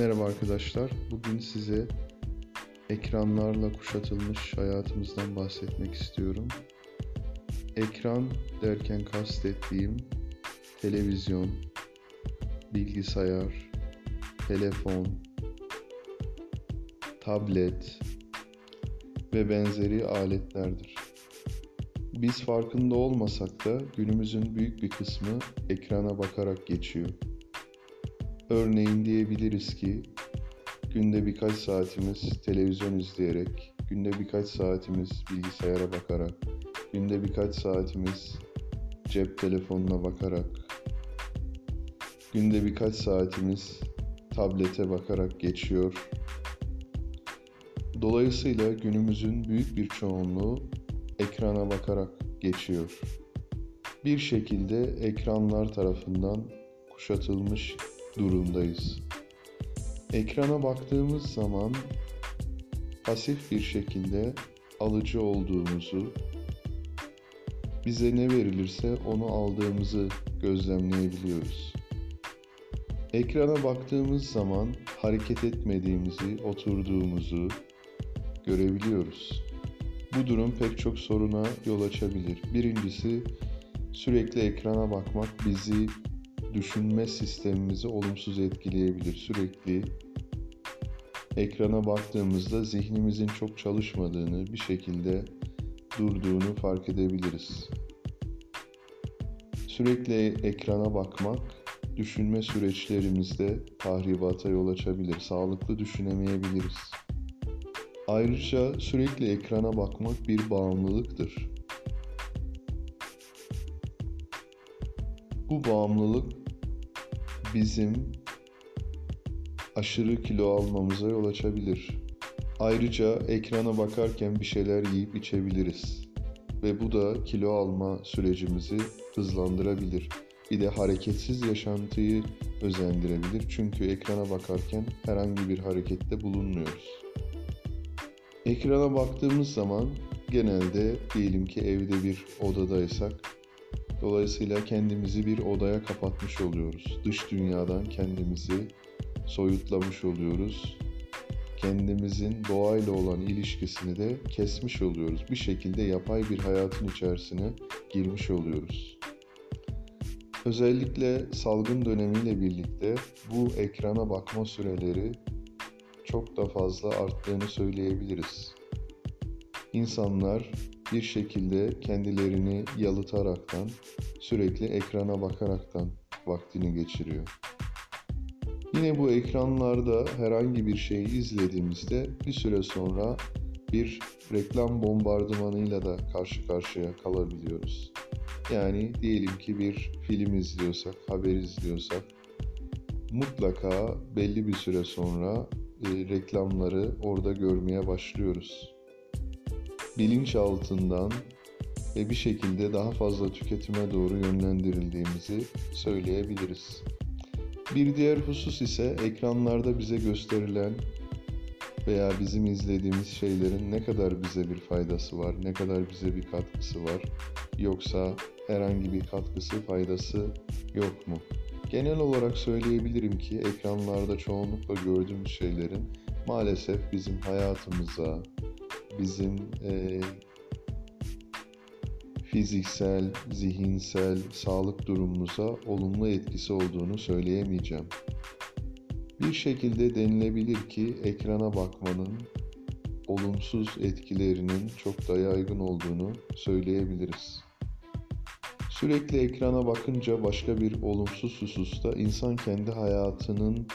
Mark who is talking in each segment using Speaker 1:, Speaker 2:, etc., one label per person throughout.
Speaker 1: Merhaba arkadaşlar. Bugün size ekranlarla kuşatılmış hayatımızdan bahsetmek istiyorum. Ekran derken kastettiğim televizyon, bilgisayar, telefon, tablet ve benzeri aletlerdir. Biz farkında olmasak da günümüzün büyük bir kısmı ekrana bakarak geçiyor. Örneğin diyebiliriz ki günde birkaç saatimiz televizyon izleyerek, günde birkaç saatimiz bilgisayara bakarak, günde birkaç saatimiz cep telefonuna bakarak, günde birkaç saatimiz tablete bakarak geçiyor. Dolayısıyla günümüzün büyük bir çoğunluğu ekrana bakarak geçiyor. Bir şekilde ekranlar tarafından kuşatılmış durumdayız. Ekrana baktığımız zaman pasif bir şekilde alıcı olduğumuzu, bize ne verilirse onu aldığımızı gözlemleyebiliyoruz. Ekrana baktığımız zaman hareket etmediğimizi, oturduğumuzu görebiliyoruz. Bu durum pek çok soruna yol açabilir. Birincisi sürekli ekrana bakmak bizi düşünme sistemimizi olumsuz etkileyebilir. Sürekli ekrana baktığımızda zihnimizin çok çalışmadığını, bir şekilde durduğunu fark edebiliriz. Sürekli ekrana bakmak düşünme süreçlerimizde tahribata yol açabilir. Sağlıklı düşünemeyebiliriz. Ayrıca sürekli ekrana bakmak bir bağımlılıktır. Bu bağımlılık bizim aşırı kilo almamıza yol açabilir. Ayrıca ekrana bakarken bir şeyler yiyip içebiliriz ve bu da kilo alma sürecimizi hızlandırabilir. Bir de hareketsiz yaşantıyı özendirebilir çünkü ekrana bakarken herhangi bir harekette bulunmuyoruz. Ekrana baktığımız zaman genelde diyelim ki evde bir odadaysak Dolayısıyla kendimizi bir odaya kapatmış oluyoruz. Dış dünyadan kendimizi soyutlamış oluyoruz. Kendimizin doğayla olan ilişkisini de kesmiş oluyoruz. Bir şekilde yapay bir hayatın içerisine girmiş oluyoruz. Özellikle salgın dönemiyle birlikte bu ekrana bakma süreleri çok da fazla arttığını söyleyebiliriz. İnsanlar bir şekilde kendilerini yalıtaraktan, sürekli ekrana bakaraktan vaktini geçiriyor. Yine bu ekranlarda herhangi bir şeyi izlediğimizde bir süre sonra bir reklam bombardımanıyla da karşı karşıya kalabiliyoruz. Yani diyelim ki bir film izliyorsak, haber izliyorsak mutlaka belli bir süre sonra e, reklamları orada görmeye başlıyoruz bilinç altından ve bir şekilde daha fazla tüketime doğru yönlendirildiğimizi söyleyebiliriz. Bir diğer husus ise ekranlarda bize gösterilen veya bizim izlediğimiz şeylerin ne kadar bize bir faydası var, ne kadar bize bir katkısı var yoksa herhangi bir katkısı, faydası yok mu? Genel olarak söyleyebilirim ki ekranlarda çoğunlukla gördüğümüz şeylerin maalesef bizim hayatımıza, bizim e, fiziksel, zihinsel, sağlık durumumuza olumlu etkisi olduğunu söyleyemeyeceğim. Bir şekilde denilebilir ki ekrana bakmanın olumsuz etkilerinin çok da yaygın olduğunu söyleyebiliriz. Sürekli ekrana bakınca başka bir olumsuz hususta insan kendi hayatının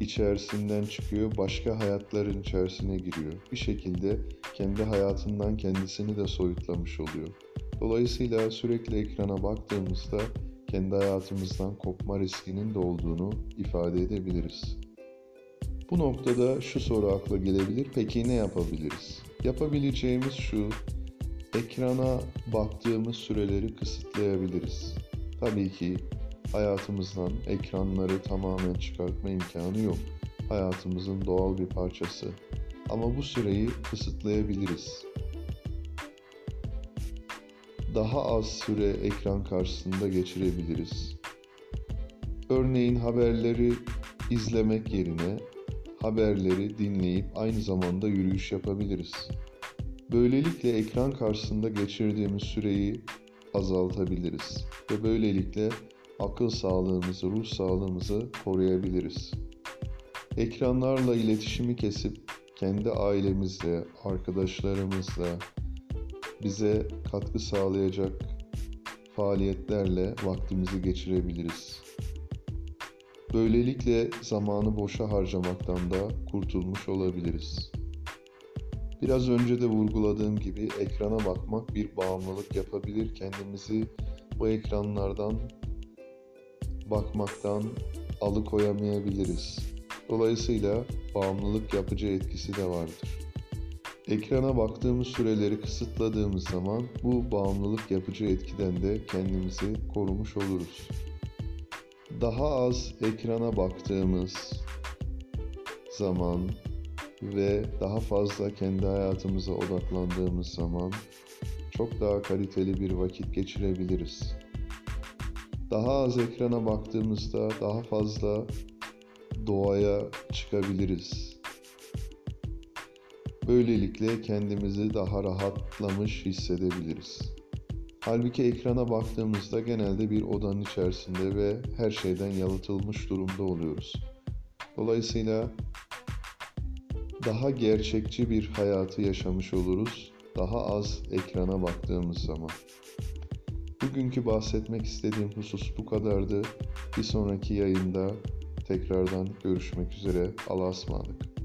Speaker 1: içerisinden çıkıyor, başka hayatların içerisine giriyor. Bir şekilde kendi hayatından kendisini de soyutlamış oluyor. Dolayısıyla sürekli ekrana baktığımızda kendi hayatımızdan kopma riskinin de olduğunu ifade edebiliriz. Bu noktada şu soru akla gelebilir. Peki ne yapabiliriz? Yapabileceğimiz şu, ekrana baktığımız süreleri kısıtlayabiliriz. Tabii ki hayatımızdan ekranları tamamen çıkartma imkanı yok. Hayatımızın doğal bir parçası. Ama bu süreyi kısıtlayabiliriz. Daha az süre ekran karşısında geçirebiliriz. Örneğin haberleri izlemek yerine haberleri dinleyip aynı zamanda yürüyüş yapabiliriz. Böylelikle ekran karşısında geçirdiğimiz süreyi azaltabiliriz ve böylelikle akıl sağlığımızı, ruh sağlığımızı koruyabiliriz. Ekranlarla iletişimi kesip kendi ailemizle, arkadaşlarımızla bize katkı sağlayacak faaliyetlerle vaktimizi geçirebiliriz. Böylelikle zamanı boşa harcamaktan da kurtulmuş olabiliriz. Biraz önce de vurguladığım gibi ekrana bakmak bir bağımlılık yapabilir. Kendimizi bu ekranlardan bakmaktan alıkoyamayabiliriz. Dolayısıyla bağımlılık yapıcı etkisi de vardır. Ekrana baktığımız süreleri kısıtladığımız zaman bu bağımlılık yapıcı etkiden de kendimizi korumuş oluruz. Daha az ekrana baktığımız zaman ve daha fazla kendi hayatımıza odaklandığımız zaman çok daha kaliteli bir vakit geçirebiliriz. Daha az ekrana baktığımızda daha fazla doğaya çıkabiliriz. Böylelikle kendimizi daha rahatlamış hissedebiliriz. Halbuki ekrana baktığımızda genelde bir odanın içerisinde ve her şeyden yalıtılmış durumda oluyoruz. Dolayısıyla daha gerçekçi bir hayatı yaşamış oluruz. Daha az ekrana baktığımız zaman. Bugünkü bahsetmek istediğim husus bu kadardı. Bir sonraki yayında tekrardan görüşmek üzere. Allah'a ısmarladık.